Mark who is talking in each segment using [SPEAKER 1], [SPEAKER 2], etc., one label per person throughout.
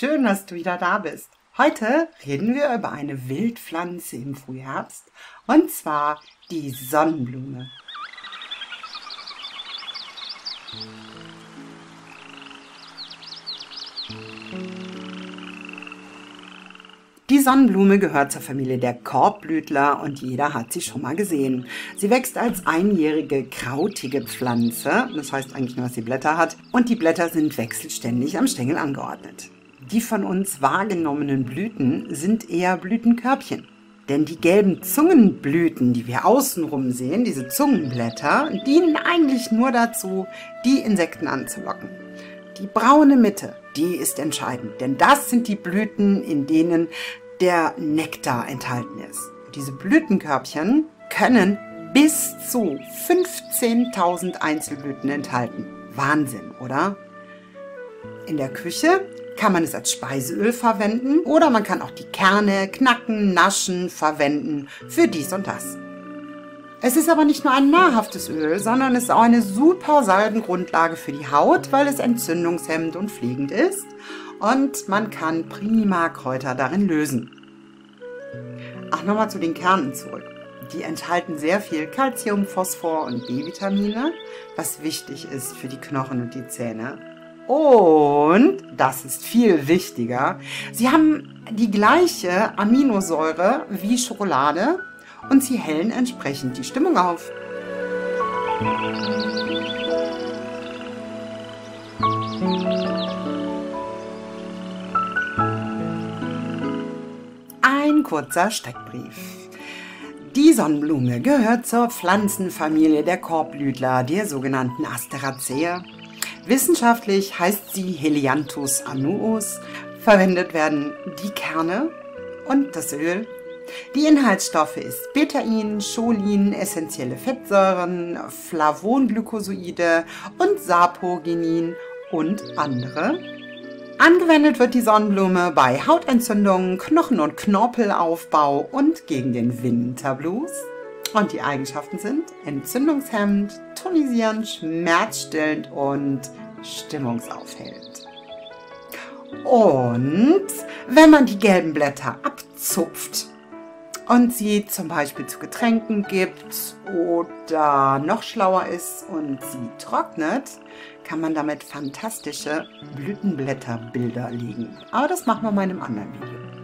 [SPEAKER 1] schön, dass du wieder da bist. Heute reden wir über eine Wildpflanze im Frühherbst und zwar die Sonnenblume. Die Sonnenblume gehört zur Familie der Korbblütler und jeder hat sie schon mal gesehen. Sie wächst als einjährige krautige Pflanze, das heißt eigentlich nur, dass sie Blätter hat, und die Blätter sind wechselständig am Stängel angeordnet. Die von uns wahrgenommenen Blüten sind eher Blütenkörbchen. Denn die gelben Zungenblüten, die wir außenrum sehen, diese Zungenblätter, dienen eigentlich nur dazu, die Insekten anzulocken. Die braune Mitte, die ist entscheidend, denn das sind die Blüten, in denen der Nektar enthalten ist. Diese Blütenkörbchen können bis zu 15.000 Einzelblüten enthalten. Wahnsinn, oder? In der Küche kann man es als Speiseöl verwenden oder man kann auch die Kerne knacken, naschen, verwenden für dies und das. Es ist aber nicht nur ein nahrhaftes Öl, sondern es ist auch eine super Salbengrundlage für die Haut, weil es entzündungshemmend und pflegend ist und man kann prima Kräuter darin lösen. Ach, nochmal zu den Kernen zurück. Die enthalten sehr viel Calcium, Phosphor und B-Vitamine, was wichtig ist für die Knochen und die Zähne. Und, das ist viel wichtiger, sie haben die gleiche Aminosäure wie Schokolade und sie hellen entsprechend die Stimmung auf. Ein kurzer Steckbrief. Die Sonnenblume gehört zur Pflanzenfamilie der Korbblütler, der sogenannten Asteraceae. Wissenschaftlich heißt sie Helianthus annuus. Verwendet werden die Kerne und das Öl die Inhaltsstoffe ist Betain, Cholin, essentielle Fettsäuren, Flavonglykosoide und Sapogenin und andere. Angewendet wird die Sonnenblume bei Hautentzündungen, Knochen- und Knorpelaufbau und gegen den Winterblues. Und die Eigenschaften sind entzündungshemmend, tonisierend, schmerzstillend und stimmungsaufhellend. Und wenn man die gelben Blätter abzupft, und sie zum Beispiel zu Getränken gibt oder noch schlauer ist und sie trocknet, kann man damit fantastische Blütenblätterbilder legen. Aber das machen wir mal in einem anderen Video.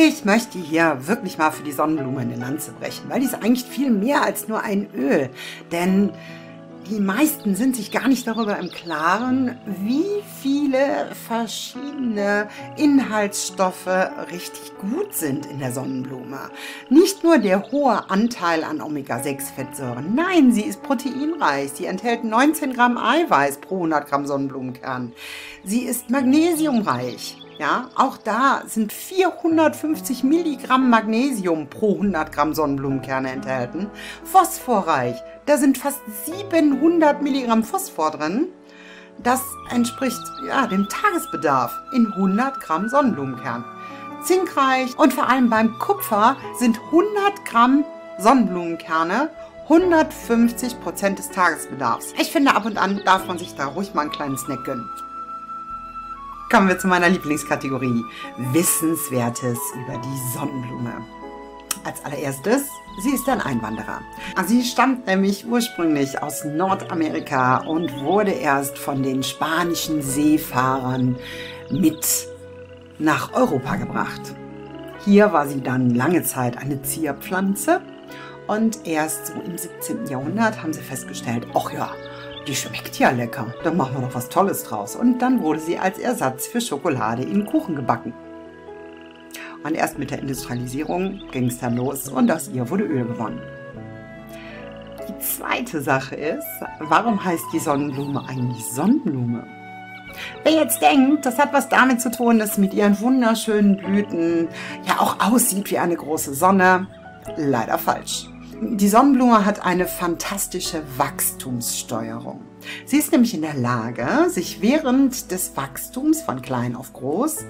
[SPEAKER 1] Ich möchte hier wirklich mal für die Sonnenblume eine Lanze brechen, weil die ist eigentlich viel mehr als nur ein Öl. Denn die meisten sind sich gar nicht darüber im Klaren, wie viele verschiedene Inhaltsstoffe richtig gut sind in der Sonnenblume. Nicht nur der hohe Anteil an Omega-6-Fettsäuren, nein, sie ist proteinreich. Sie enthält 19 Gramm Eiweiß pro 100 Gramm Sonnenblumenkern. Sie ist magnesiumreich. Ja, auch da sind 450 Milligramm Magnesium pro 100 Gramm Sonnenblumenkerne enthalten. Phosphorreich, da sind fast 700 Milligramm Phosphor drin. Das entspricht ja, dem Tagesbedarf in 100 Gramm Sonnenblumenkern. Zinkreich und vor allem beim Kupfer sind 100 Gramm Sonnenblumenkerne 150 Prozent des Tagesbedarfs. Ich finde, ab und an darf man sich da ruhig mal einen kleinen Snack gönnen. Kommen wir zu meiner Lieblingskategorie. Wissenswertes über die Sonnenblume. Als allererstes Sie ist ein Einwanderer. Sie stammt nämlich ursprünglich aus Nordamerika und wurde erst von den spanischen Seefahrern mit nach Europa gebracht. Hier war sie dann lange Zeit eine Zierpflanze und erst so im 17. Jahrhundert haben sie festgestellt, ach ja, die schmeckt ja lecker, da machen wir doch was Tolles draus. Und dann wurde sie als Ersatz für Schokolade in Kuchen gebacken. Und erst mit der Industrialisierung ging es dann los und aus ihr wurde Öl gewonnen. Die zweite Sache ist, warum heißt die Sonnenblume eigentlich Sonnenblume? Wer jetzt denkt, das hat was damit zu tun, dass mit ihren wunderschönen Blüten ja auch aussieht wie eine große Sonne, leider falsch. Die Sonnenblume hat eine fantastische Wachstumssteuerung. Sie ist nämlich in der Lage, sich während des Wachstums von klein auf groß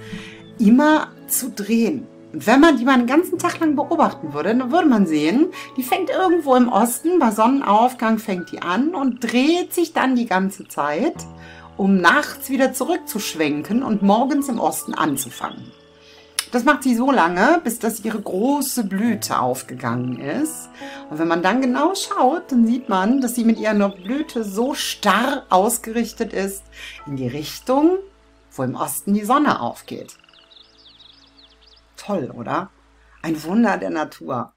[SPEAKER 1] immer zu drehen. Und wenn man die mal einen ganzen Tag lang beobachten würde, dann würde man sehen, die fängt irgendwo im Osten, bei Sonnenaufgang fängt die an und dreht sich dann die ganze Zeit um nachts wieder zurückzuschwenken und morgens im Osten anzufangen. Das macht sie so lange, bis dass ihre große Blüte aufgegangen ist. Und wenn man dann genau schaut, dann sieht man, dass sie mit ihrer Blüte so starr ausgerichtet ist in die Richtung, wo im Osten die Sonne aufgeht. Toll, oder? Ein Wunder der Natur.